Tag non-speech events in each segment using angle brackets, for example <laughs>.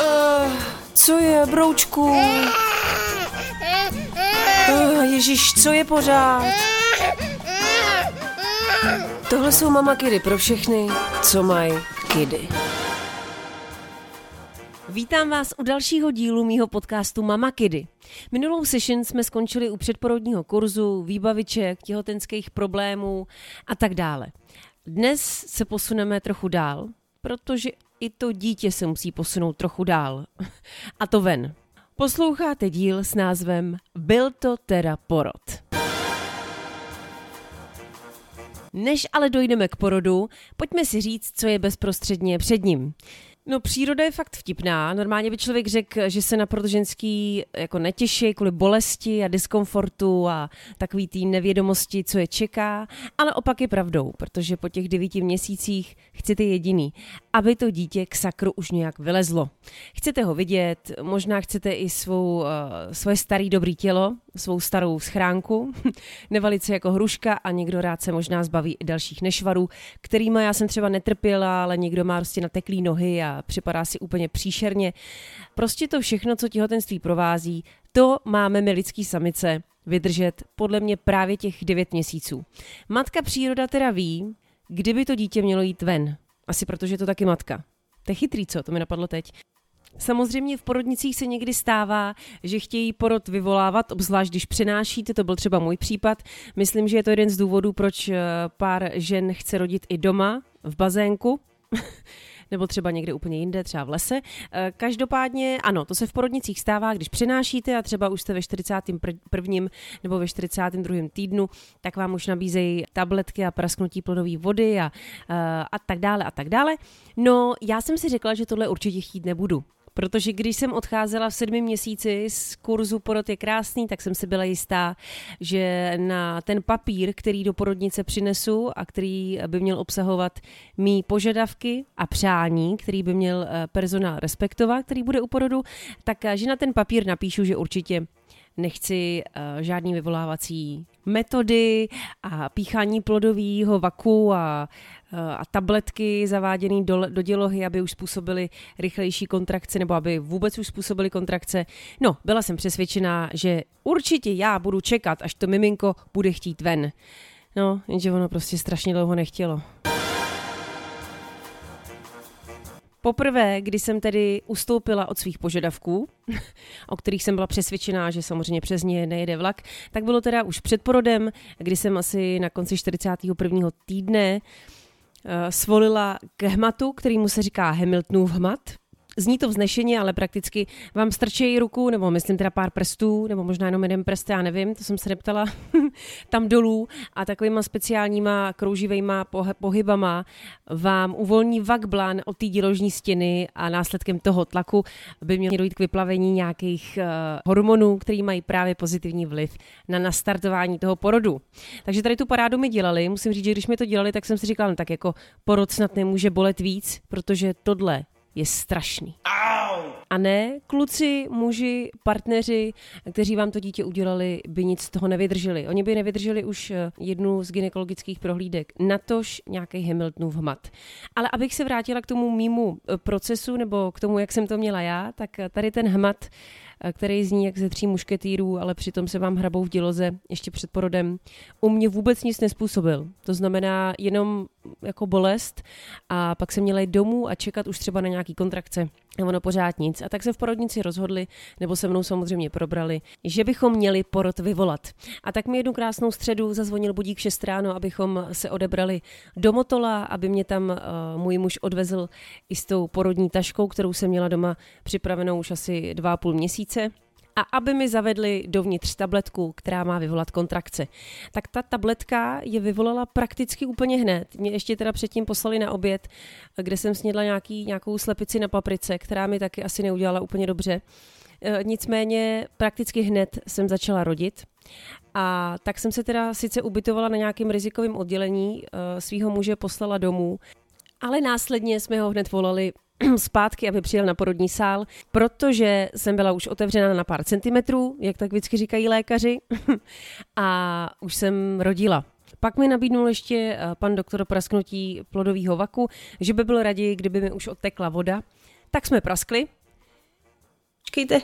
Uh, co je, broučku? Uh, Ježíš, co je pořád? Tohle jsou mama kidy pro všechny, co mají kidy. Vítám vás u dalšího dílu mýho podcastu Mama Kidy. Minulou session jsme skončili u předporodního kurzu, výbaviček, těhotenských problémů a tak dále. Dnes se posuneme trochu dál, protože i to dítě se musí posunout trochu dál. A to ven. Posloucháte díl s názvem Byl to teda porod. Než ale dojdeme k porodu, pojďme si říct, co je bezprostředně před ním. No příroda je fakt vtipná. Normálně by člověk řekl, že se na ženský jako netěší kvůli bolesti a diskomfortu a takový té nevědomosti, co je čeká, ale opak je pravdou, protože po těch devíti měsících chcete jediný, aby to dítě k sakru už nějak vylezlo. Chcete ho vidět, možná chcete i svou, uh, svoje starý dobrý tělo, svou starou schránku, <laughs> nevalit se jako hruška a někdo rád se možná zbaví i dalších nešvarů, kterýma já jsem třeba netrpěla, ale někdo má prostě nateklý nohy a připadá si úplně příšerně. Prostě to všechno, co těhotenství provází, to máme my lidský samice vydržet podle mě právě těch 9 měsíců. Matka příroda teda ví, kdyby to dítě mělo jít ven. Asi protože je to taky matka. To je chytrý, co? To mi napadlo teď. Samozřejmě v porodnicích se někdy stává, že chtějí porod vyvolávat, obzvlášť když přenášíte, to byl třeba můj případ. Myslím, že je to jeden z důvodů, proč eh, pár žen chce rodit i doma, v bazénku. <laughs> nebo třeba někde úplně jinde, třeba v lese. Eh, každopádně ano, to se v porodnicích stává, když přenášíte a třeba už jste ve 41. nebo ve 42. týdnu, tak vám už nabízejí tabletky a prasknutí plodové vody a, eh, a tak dále a tak dále. No, já jsem si řekla, že tohle určitě chtít nebudu. Protože když jsem odcházela v sedmi měsíci z kurzu Porod je krásný, tak jsem si byla jistá, že na ten papír, který do porodnice přinesu a který by měl obsahovat mý požadavky a přání, který by měl eh, personál respektovat, který bude u porodu, tak eh, že na ten papír napíšu, že určitě nechci uh, žádný vyvolávací metody a píchání plodového vaku a, a tabletky zaváděné do, do dělohy, aby už způsobily rychlejší kontrakce nebo aby vůbec už způsobily kontrakce. No, byla jsem přesvědčená, že určitě já budu čekat, až to miminko bude chtít ven. No, jenže ono prostě strašně dlouho nechtělo. Poprvé, kdy jsem tedy ustoupila od svých požadavků, <laughs> o kterých jsem byla přesvědčená, že samozřejmě přes ně nejede vlak, tak bylo teda už před porodem, kdy jsem asi na konci 41. týdne uh, svolila k hmatu, kterýmu se říká Hamiltonův hmat. Zní to vznešeně, ale prakticky vám strčejí ruku, nebo myslím teda pár prstů, nebo možná jenom jeden prst, já nevím, to jsem se neptala, <laughs> tam dolů a takovýma speciálníma krouživejma pohybama vám uvolní vakblan od té díložní stěny a následkem toho tlaku by mělo dojít k vyplavení nějakých uh, hormonů, které mají právě pozitivní vliv na nastartování toho porodu. Takže tady tu parádu mi dělali, musím říct, že když mi to dělali, tak jsem si říkala, no tak jako porod snad nemůže bolet víc, protože tohle je strašný. A ne, kluci, muži, partneři, kteří vám to dítě udělali, by nic z toho nevydrželi. Oni by nevydrželi už eh, jednu z gynekologických prohlídek, natož nějaký Hamiltonův hmat. Ale abych se vrátila k tomu mýmu eh, procesu, nebo k tomu, jak jsem to měla já, tak eh, tady ten hmat který zní jak ze tří mušketýrů, ale přitom se vám hrabou v děloze ještě před porodem, u mě vůbec nic nespůsobil. To znamená jenom jako bolest a pak jsem měla jít domů a čekat už třeba na nějaký kontrakce. A ono pořád nic. A tak se v porodnici rozhodli, nebo se mnou samozřejmě probrali, že bychom měli porod vyvolat. A tak mi jednu krásnou středu zazvonil budík 6 ráno, abychom se odebrali do Motola, aby mě tam uh, můj muž odvezl i s tou porodní taškou, kterou jsem měla doma připravenou už asi dva a půl měsíce a aby mi zavedli dovnitř tabletku, která má vyvolat kontrakce. Tak ta tabletka je vyvolala prakticky úplně hned. Mě ještě teda předtím poslali na oběd, kde jsem snědla nějaký, nějakou slepici na paprice, která mi taky asi neudělala úplně dobře. E, nicméně prakticky hned jsem začala rodit. A tak jsem se teda sice ubytovala na nějakém rizikovém oddělení, e, svého muže poslala domů, ale následně jsme ho hned volali <clears throat> zpátky, aby přijel na porodní sál, protože jsem byla už otevřena na pár centimetrů, jak tak vždycky říkají lékaři, <laughs> a už jsem rodila. Pak mi nabídnul ještě eh, pan doktor prasknutí plodového vaku, že by byl raději, kdyby mi už odtekla voda. Tak jsme praskli. Čekejte.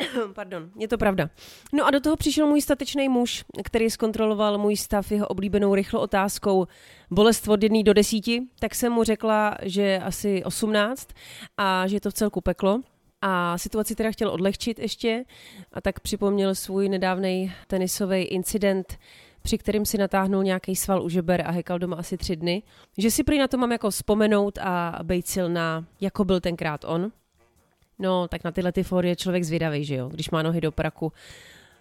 <coughs> Pardon, je to pravda. No a do toho přišel můj statečný muž, který zkontroloval můj stav jeho oblíbenou rychlou otázkou bolest od jedné do desíti, tak jsem mu řekla, že asi 18 a že je to v celku peklo. A situaci teda chtěl odlehčit ještě a tak připomněl svůj nedávný tenisový incident, při kterým si natáhnul nějaký sval u žeber a hekal doma asi tři dny. Že si prý na to mám jako vzpomenout a být silná, jako byl tenkrát on. No, tak na tyhle ty fóry je člověk zvědavý, že jo? Když má nohy do praku,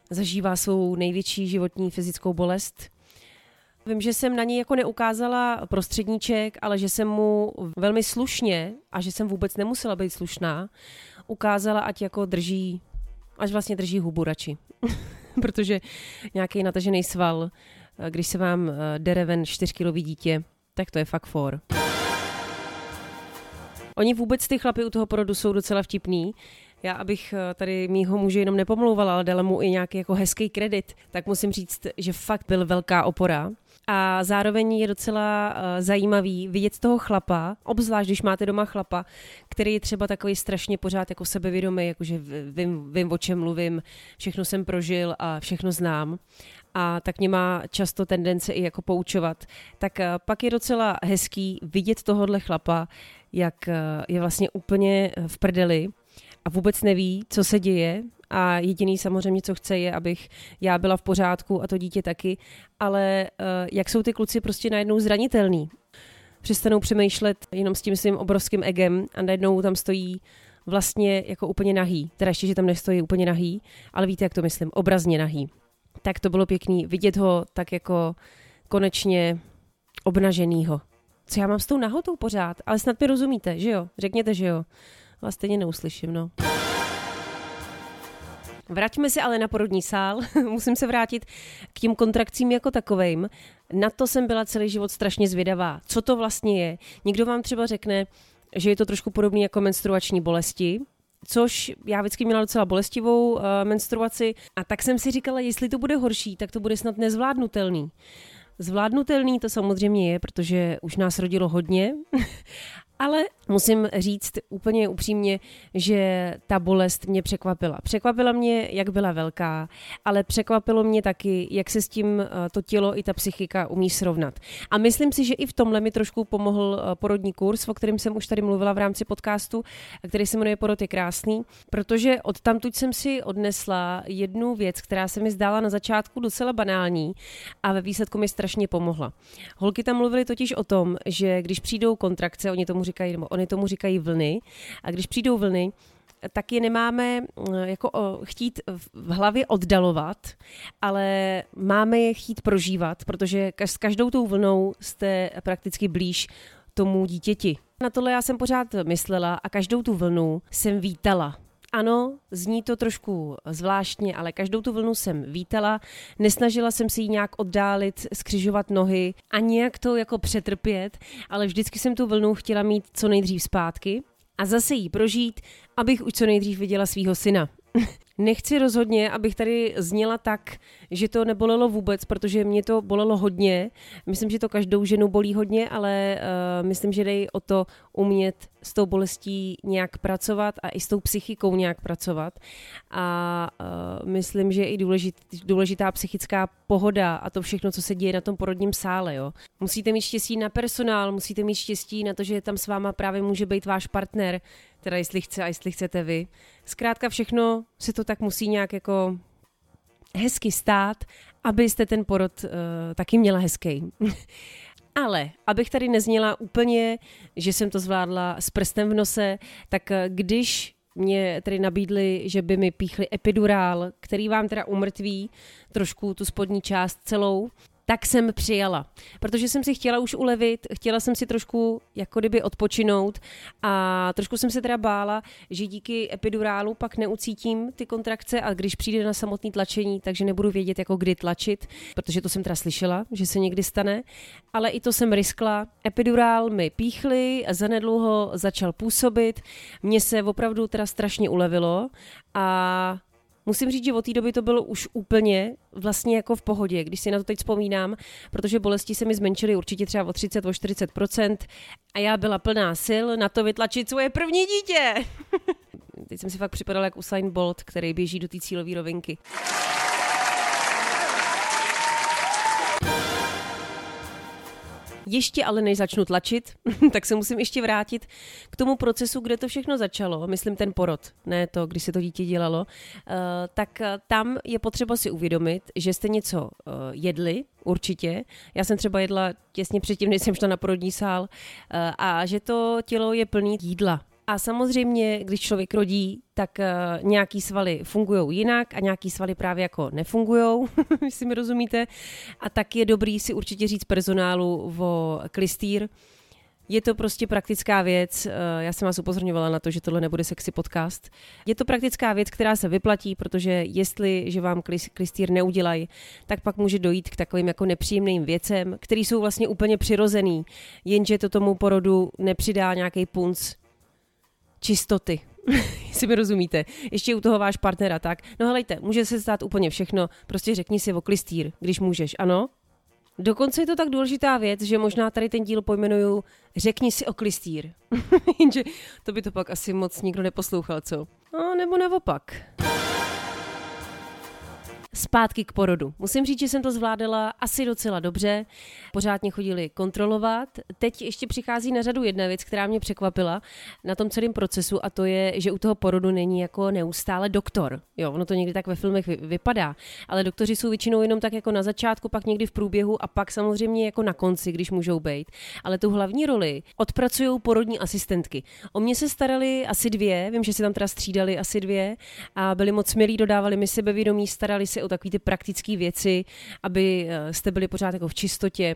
zažívá svou největší životní fyzickou bolest. Vím, že jsem na něj jako neukázala prostředníček, ale že jsem mu velmi slušně, a že jsem vůbec nemusela být slušná, ukázala, ať jako drží, až vlastně drží hubu radši. <laughs> Protože nějaký natažený sval, když se vám eh, dere ven 4 dítě, tak to je fakt for. Oni vůbec ty chlapy u toho porodu jsou docela vtipný. Já, abych eh, tady mýho muže jenom nepomlouvala, ale dala mu i nějaký jako hezký kredit, tak musím říct, že fakt byl velká opora. A zároveň je docela uh, zajímavý vidět toho chlapa, obzvlášť když máte doma chlapa, který je třeba takový strašně pořád jako sebevědomý, jakože vím, vím, o čem mluvím, všechno jsem prožil a všechno znám a tak mě má často tendence i jako poučovat, tak uh, pak je docela hezký vidět tohohle chlapa, jak uh, je vlastně úplně v prdeli a vůbec neví, co se děje a jediný samozřejmě, co chce, je, abych já byla v pořádku a to dítě taky, ale uh, jak jsou ty kluci prostě najednou zranitelný. Přestanou přemýšlet jenom s tím svým obrovským egem a najednou tam stojí vlastně jako úplně nahý. Teda ještě, že tam nestojí úplně nahý, ale víte, jak to myslím, obrazně nahý. Tak to bylo pěkný vidět ho tak jako konečně obnaženýho. Co já mám s tou nahotou pořád? Ale snad mi rozumíte, že jo? Řekněte, že jo. Ale stejně neuslyším, no. Vraťme se ale na porodní sál. <laughs> Musím se vrátit k těm kontrakcím jako takovým. Na to jsem byla celý život strašně zvědavá. Co to vlastně je? Někdo vám třeba řekne, že je to trošku podobné jako menstruační bolesti, což já vždycky měla docela bolestivou uh, menstruaci a tak jsem si říkala, jestli to bude horší, tak to bude snad nezvládnutelný. Zvládnutelný to samozřejmě je, protože už nás rodilo hodně ale musím říct úplně upřímně, že ta bolest mě překvapila. Překvapila mě, jak byla velká, ale překvapilo mě taky, jak se s tím eh, to tělo i ta psychika umí srovnat. A myslím si, že i v tomhle mi trošku pomohl eh, porodní kurz, o kterém jsem už tady mluvila v rámci podcastu, který se jmenuje Porod je krásný, protože od tamtud jsem si odnesla jednu věc, která se mi zdála na začátku docela banální a ve výsledku mi strašně pomohla. Holky tam mluvily totiž o tom, že když přijdou kontrakce, oni tomu říkají, nebo oni tomu říkají vlny, a když přijdou vlny, tak je nemáme mm, jako chtít v hlavě oddalovat, ale máme je chtít prožívat, protože s každou tou vlnou jste prakticky blíž tomu dítěti. Na tohle já jsem pořád myslela a každou tu vlnu jsem vítala. Ano, zní to trošku zvláštně, ale každou tu vlnu jsem vítala, nesnažila jsem si ji nějak oddálit, skřižovat nohy a nějak to jako přetrpět, ale vždycky jsem tu vlnu chtěla mít co nejdřív zpátky a zase jí prožít, abych už co nejdřív viděla svého syna. <laughs> Nechci rozhodně, abych tady zněla tak, že to nebolelo vůbec, protože mě to bolelo hodně. Myslím, že to každou ženu bolí hodně, ale uh, myslím, že dej o to umět s tou bolestí nějak pracovat a i s tou psychikou nějak pracovat. A uh, myslím, že i důležit, důležitá psychická pohoda a to všechno, co se děje na tom porodním sále. Jo. Musíte mít štěstí na personál, musíte mít štěstí na to, že tam s váma právě může být váš partner, teda jestli chce a jestli chcete vy. Zkrátka všechno se to tak musí nějak jako hezky stát, abyste ten porod uh, taky měla hezký. <laughs> Ale abych tady nezněla úplně, že jsem to zvládla s prstem v nose, tak eh, když mě tedy nabídli, že by mi píchli epidurál, který vám teda umrtví trošku tu spodní část celou, tak jsem přijala. Protože jsem si chtěla už ulevit, chtěla jsem si trošku jako kdyby odpočinout a trošku jsem se teda bála, že díky epidurálu pak neucítím ty kontrakce a když přijde na samotné tlačení, takže nebudu vědět jako kdy tlačit, protože to jsem teda slyšela, že se někdy stane, ale i to jsem riskla. Epidurál mi píchli, zanedlouho začal působit, mně se opravdu teda strašně ulevilo a Musím říct, že od té doby to bylo už úplně vlastně jako v pohodě, když si na to teď vzpomínám, protože bolesti se mi zmenšily určitě třeba o 30, o 40% a já byla plná sil na to vytlačit svoje první dítě. <laughs> teď jsem si fakt připadala jak Usain Bolt, který běží do té cílové rovinky. Ještě ale než začnu tlačit, <laughs> tak se musím ještě vrátit k tomu procesu, kde to všechno začalo, myslím ten porod, ne to, když se to dítě dělalo, uh, tak eh, tam je potřeba si uvědomit, že jste něco uh, jedli, určitě. Já jsem třeba jedla těsně předtím, než jsem šla na porodní sál a že to tělo je plný jídla, a samozřejmě, když člověk rodí, tak uh, nějaký svaly fungují jinak a nějaký svaly právě jako nefungují, <laughs> jestli mi rozumíte. A tak je dobrý si určitě říct personálu o klistýr. Je to prostě praktická věc, uh, já jsem vás upozorňovala na to, že tohle nebude sexy podcast. Je to praktická věc, která se vyplatí, protože jestli, že vám klistýr neudělají, tak pak může dojít k takovým jako nepříjemným věcem, které jsou vlastně úplně přirozený, jenže to tomu porodu nepřidá nějaký punc, čistoty. <laughs> jestli mi rozumíte. Ještě u toho váš partnera, tak. No helejte, může se stát úplně všechno, prostě řekni si o klistýr, když můžeš, ano? Dokonce je to tak důležitá věc, že možná tady ten díl pojmenuju Řekni si o klistýr. <laughs> Jenže to by to pak asi moc nikdo neposlouchal, co? No, nebo naopak zpátky k porodu. Musím říct, že jsem to zvládala asi docela dobře. Pořád mě chodili kontrolovat. Teď ještě přichází na řadu jedna věc, která mě překvapila na tom celém procesu a to je, že u toho porodu není jako neustále doktor. Jo, ono to někdy tak ve filmech vypadá, ale doktoři jsou většinou jenom tak jako na začátku, pak někdy v průběhu a pak samozřejmě jako na konci, když můžou být. Ale tu hlavní roli odpracují porodní asistentky. O mě se starali asi dvě, vím, že si tam teda střídali asi dvě a byli moc milí, dodávali mi sebevědomí, starali se o takové ty praktické věci, aby eh, jste byli pořád jako v čistotě,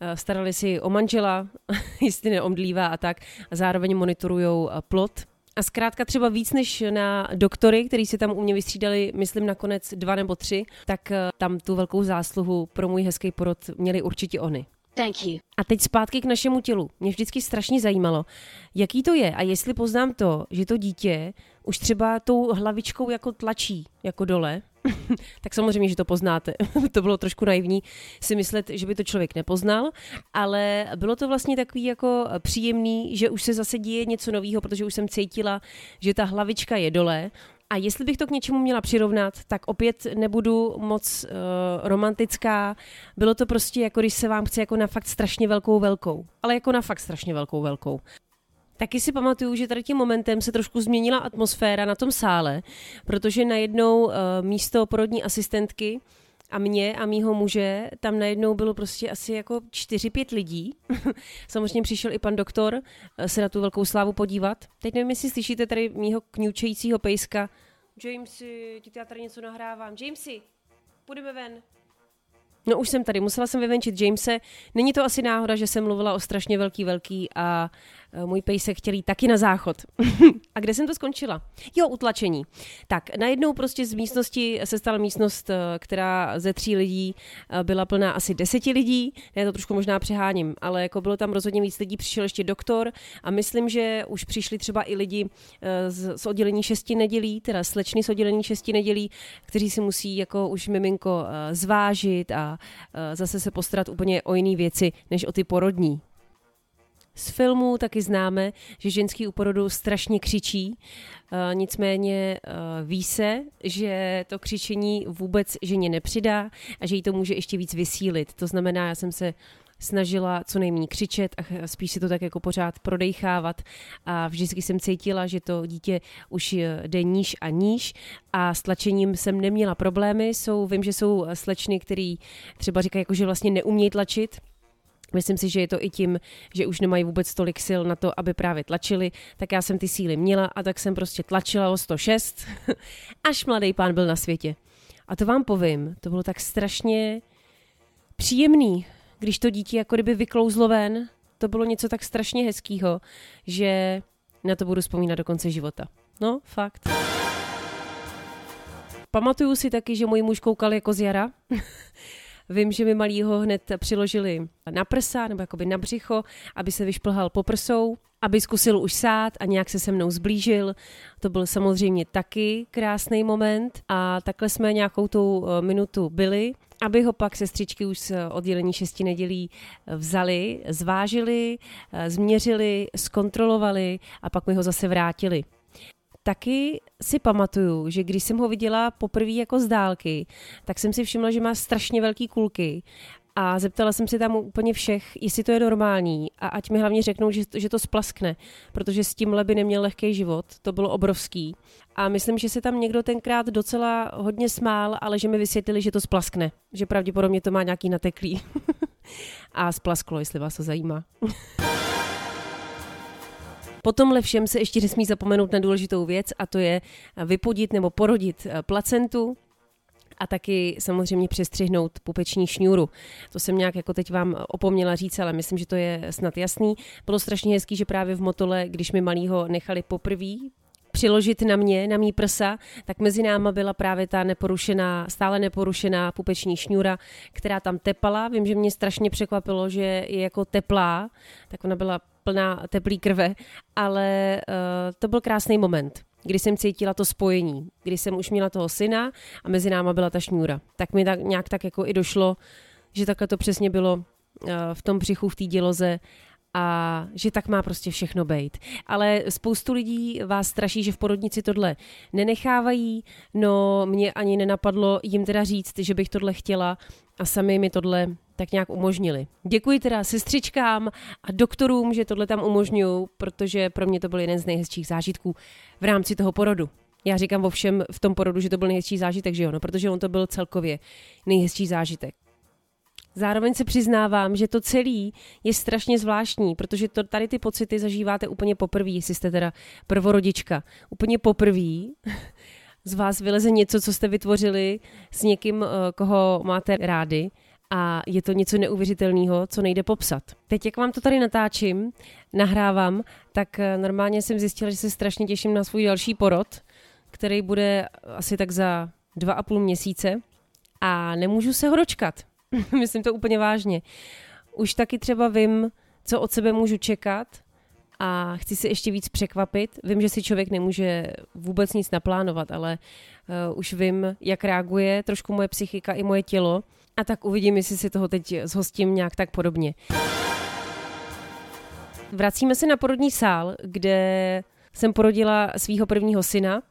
eh, starali si o manžela, <laughs> jestli neomdlívá a tak, a zároveň monitorují eh, plot. A zkrátka třeba víc než na doktory, který si tam u mě vystřídali, myslím nakonec dva nebo tři, tak tam tu velkou zásluhu pro můj hezký porod měli určitě oni. Thank you. A teď zpátky k našemu tělu. Mě vždycky strašně zajímalo, jaký to je a jestli poznám to, že to dítě už třeba tou hlavičkou jako tlačí jako dole, <laughs> tak samozřejmě, že to poznáte. <laughs> to bylo trošku naivní si myslet, že by to člověk nepoznal, ale bylo to vlastně takový jako příjemný, že už se zase děje něco nového, protože už jsem cítila, že ta hlavička je dole, a jestli bych to k něčemu měla přirovnat, tak opět nebudu moc uh, romantická. Bylo to prostě jako když se vám chce jako na fakt strašně velkou velkou. Ale jako na fakt strašně velkou velkou. Taky si pamatuju, že tady tím momentem se trošku změnila atmosféra na tom sále, protože najednou uh, místo porodní asistentky a mě a mýho muže tam najednou bylo prostě asi jako 4-5 lidí. <laughs> Samozřejmě přišel i pan doktor eh, se na tu velkou slávu podívat. Teď nevím, jestli slyšíte tady mýho kňučejícího pejska. Jamesy, ti já tady něco nahrávám. Jamesy, půjdeme ven. No už jsem tady, musela jsem vyvenčit Jamese. Není to asi náhoda, že jsem mluvila o strašně velký velký a můj pejsek chtěl jít taky na záchod. <laughs> a kde jsem to skončila? Jo, utlačení. Tak, najednou prostě z místnosti se stala místnost, eh, která ze tří lidí eh, byla plná asi deseti lidí. Já to trošku možná přeháním, ale jako bylo tam rozhodně víc lidí, přišel ještě doktor a myslím, že už přišli třeba i lidi z, z oddělení šesti nedělí, teda slečny z oddělení šesti nedělí, kteří si musí jako už miminko zvážit a zase se postarat úplně o jiné věci, než o ty porodní. Z filmů taky známe, že ženský u porodu strašně křičí, uh, nicméně uh, ví se, že to křičení vůbec ženě nepřidá a že jí to může ještě víc vysílit. To znamená, já jsem se snažila co nejméně křičet a spíš si to tak jako pořád prodejchávat a vždycky jsem cítila, že to dítě už jde níž a níž a s tlačením jsem neměla problémy. Jsou, vím, že jsou slečny, který třeba říkají, jako, že vlastně neumějí tlačit, Myslím si, že je to i tím, že už nemají vůbec tolik sil na to, aby právě tlačili, tak já jsem ty síly měla a tak jsem prostě tlačila o 106, <laughs> až mladý pán byl na světě. A to vám povím, to bylo tak strašně příjemný, když to dítě jako kdyby vyklouzlo ven, to bylo něco tak strašně hezkýho, že na to budu vzpomínat do konce života. No, fakt. Pamatuju si taky, že můj muž koukal jako z jara <laughs> Vím, že mi malýho hned přiložili na prsa nebo jakoby na břicho, aby se vyšplhal po prsou, aby zkusil už sát a nějak se se mnou zblížil. To byl samozřejmě taky krásný moment a takhle jsme nějakou tou eh, minutu byli aby ho pak sestřičky už z oddělení šesti nedělí vzali, zvážili, eh, změřili, zkontrolovali a pak mi ho zase vrátili. Taky si pamatuju, že když jsem ho viděla poprvé jako z dálky, tak jsem si všimla, že má strašně velký kulky a zeptala jsem se tam úplně všech, jestli to je normální a ať mi hlavně řeknou, že, že to splaskne, protože s tímhle by neměl lehký život, to bylo obrovský. A myslím, že se tam někdo tenkrát docela hodně smál, ale že mi vysvětlili, že to splaskne, že pravděpodobně to má nějaký nateklý. <laughs> a splasklo, jestli vás to zajímá. <laughs> Po tomhle všem se ještě nesmí zapomenout na důležitou věc a to je vypodit nebo porodit placentu, a taky samozřejmě přestřihnout pupeční šňůru. To jsem nějak jako teď vám opomněla říct, ale myslím, že to je snad jasný. Bylo strašně hezký, že právě v Motole, když mi malýho nechali poprvé přiložit na mě, na mý prsa, tak mezi náma byla právě ta neporušená, stále neporušená pupeční šňůra, která tam tepala. Vím, že mě strašně překvapilo, že je jako teplá, tak ona byla plná teplý krve, ale uh, to byl krásný moment kdy jsem cítila to spojení, kdy jsem už měla toho syna a mezi náma byla ta šňůra. Tak mi tak, nějak tak jako i došlo, že takhle to přesně bylo uh, v tom břichu, v té děloze a že tak má prostě všechno být. Ale spoustu lidí vás straší, že v porodnici tohle nenechávají, no mě ani nenapadlo jim teda říct, že bych tohle chtěla a sami mi tohle tak nějak umožnili. Děkuji teda sestřičkám a doktorům, že tohle tam umožňují, protože pro mě to byl jeden z nejhezčích zážitků v rámci toho porodu. Já říkám ovšem v tom porodu, že to byl nejhezčí zážitek, že jo, no, protože on to byl celkově nejhezčí zážitek. Zároveň se přiznávám, že to celý je strašně zvláštní, protože to, tady ty pocity zažíváte úplně poprvé, jestli jste teda prvorodička. Úplně poprvé z vás vyleze něco, co jste vytvořili s někým, eh, koho máte rádi a je to něco neuvěřitelného, co nejde popsat. Teď, jak vám to tady natáčím, nahrávám, tak eh, normálně jsem zjistila, že se strašně těším na svůj další porod, který bude asi tak za dva a půl měsíce a nemůžu se ho dočkat. <laughs> Myslím to úplně vážně. Už taky třeba vím, co od sebe můžu čekat a chci si ještě víc překvapit. Vím, že si člověk nemůže vůbec nic naplánovat, ale uh, už vím, jak reaguje trošku moje psychika i moje tělo a tak uvidím, jestli si toho teď zhostím nějak tak podobně. Vracíme se na porodní sál, kde jsem porodila svého prvního syna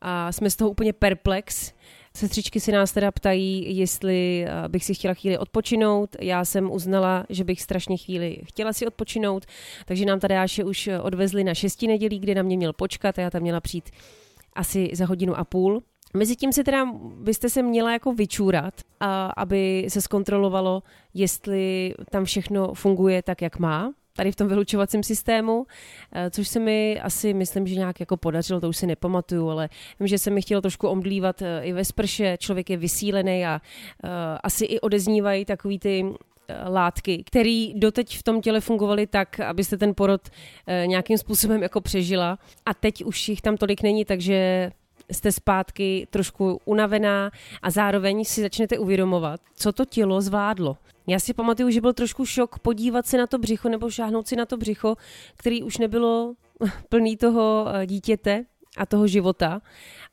a jsme z toho úplně perplex. Sestřičky si nás teda ptají, jestli eh, bych si chtěla chvíli odpočinout. Já jsem uznala, že bych strašně chvíli chtěla si odpočinout, takže nám tady Jáše už odvezli na šesti nedělí, kde na mě měl počkat a já tam měla přijít asi za hodinu a půl. Mezitím si teda byste se měla jako vyčůrat, a aby se zkontrolovalo, jestli tam všechno funguje tak, jak má, tady v tom vylučovacím systému, eh, což se mi asi, myslím, že nějak jako podařilo, to už si nepamatuju, ale vím, že se mi chtělo trošku omdlívat eh, i ve sprše, člověk je vysílený a uh, asi i odeznívají takový ty látky, které doteď v tom těle fungovaly tak, abyste ten porod nějakým způsobem jako přežila. A teď už jich tam tolik není, takže jste zpátky trošku unavená a zároveň si začnete uvědomovat, co to tělo zvládlo. Já si pamatuju, že byl trošku šok podívat se na to břicho nebo šáhnout si na to břicho, který už nebylo <laughs> plný toho eh, dítěte a toho života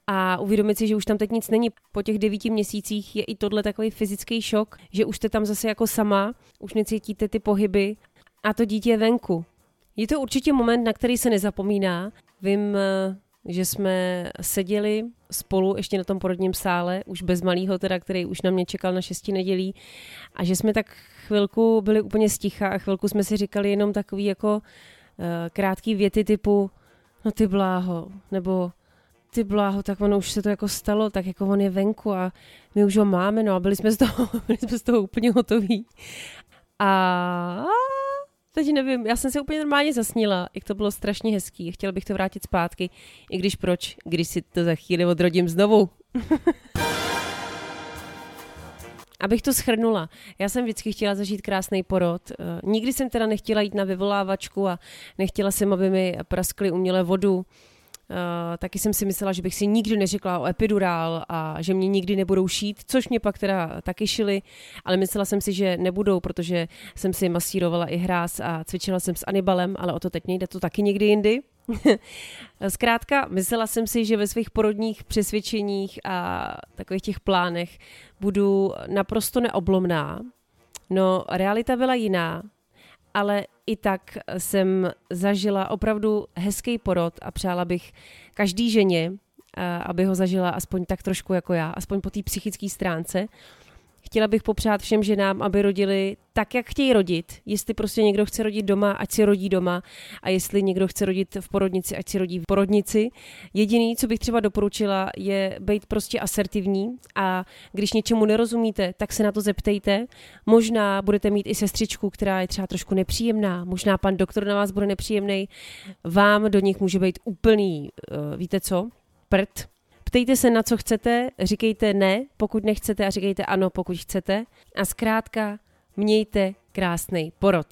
a uvědomit si, že už tam teď nic není. Po těch devíti měsících je i tohle takový fyzický šok, že už jste tam zase jako sama, už necítíte ty pohyby a to dítě je venku. Je to určitě moment, na který se nezapomíná. Vím, eh, že jsme seděli spolu ještě na tom porodním sále, už bez malého teda, který už na mě čekal na šesti nedělí a že jsme tak chvilku byli úplně sticha a chvilku jsme si říkali jenom takový jako uh, krátký věty typu no ty bláho, nebo ty bláho, tak ono už se to jako stalo, tak jako on je venku a my už ho máme, no a byli jsme z toho, <laughs> byli jsme z toho úplně hotoví. A teď nevím, já jsem se úplně normálně zasnila, jak to bylo strašně hezký. Chtěla bych to vrátit zpátky, i když proč, když si to za chvíli odrodím znovu. <laughs> Abych to schrnula, já jsem vždycky chtěla zažít krásný porod. Eh, nikdy jsem teda nechtěla jít na vyvolávačku a nechtěla jsem, aby mi praskly uměle vodu. Taky jsem si myslela, že bych si nikdy neřekla o epidurál a že mě nikdy nebudou šít, což mě pak teda taky šili, ale myslela jsem si, že nebudou, protože jsem si masírovala i hráz a cvičila jsem s Anibalem, ale o to teď nejde, to taky někdy jindy. <laughs> Zkrátka, myslela jsem si, že ve svých porodních přesvědčeních a takových těch plánech budu naprosto neoblomná. No, realita byla jiná, ale i tak jsem zažila opravdu hezký porod a přála bych každý ženě, aby ho zažila aspoň tak trošku jako já, aspoň po té psychické stránce. Chtěla bych popřát všem ženám, aby rodili tak, jak chtějí rodit. Jestli prostě někdo chce rodit doma, ať si rodí doma. A jestli někdo chce rodit v porodnici, ať si rodí v porodnici. Jediný, co bych třeba doporučila, je být prostě asertivní a když něčemu nerozumíte, tak se na to zeptejte. Možná budete mít i sestřičku, která je třeba trošku nepříjemná. Možná pan doktor na vás bude nepříjemný. Vám do nich může být úplný, uh, víte co, prd Ptejte se, na co chcete, říkejte ne, pokud nechcete a říkejte ano, pokud chcete. A zkrátka, mějte krásný porod.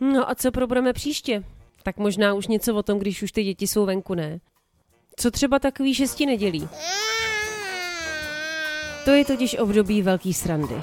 No a co probereme příště? Tak možná už něco o tom, když už ty děti jsou venku, ne? Co třeba takový šesti nedělí? To je totiž období velký srandy.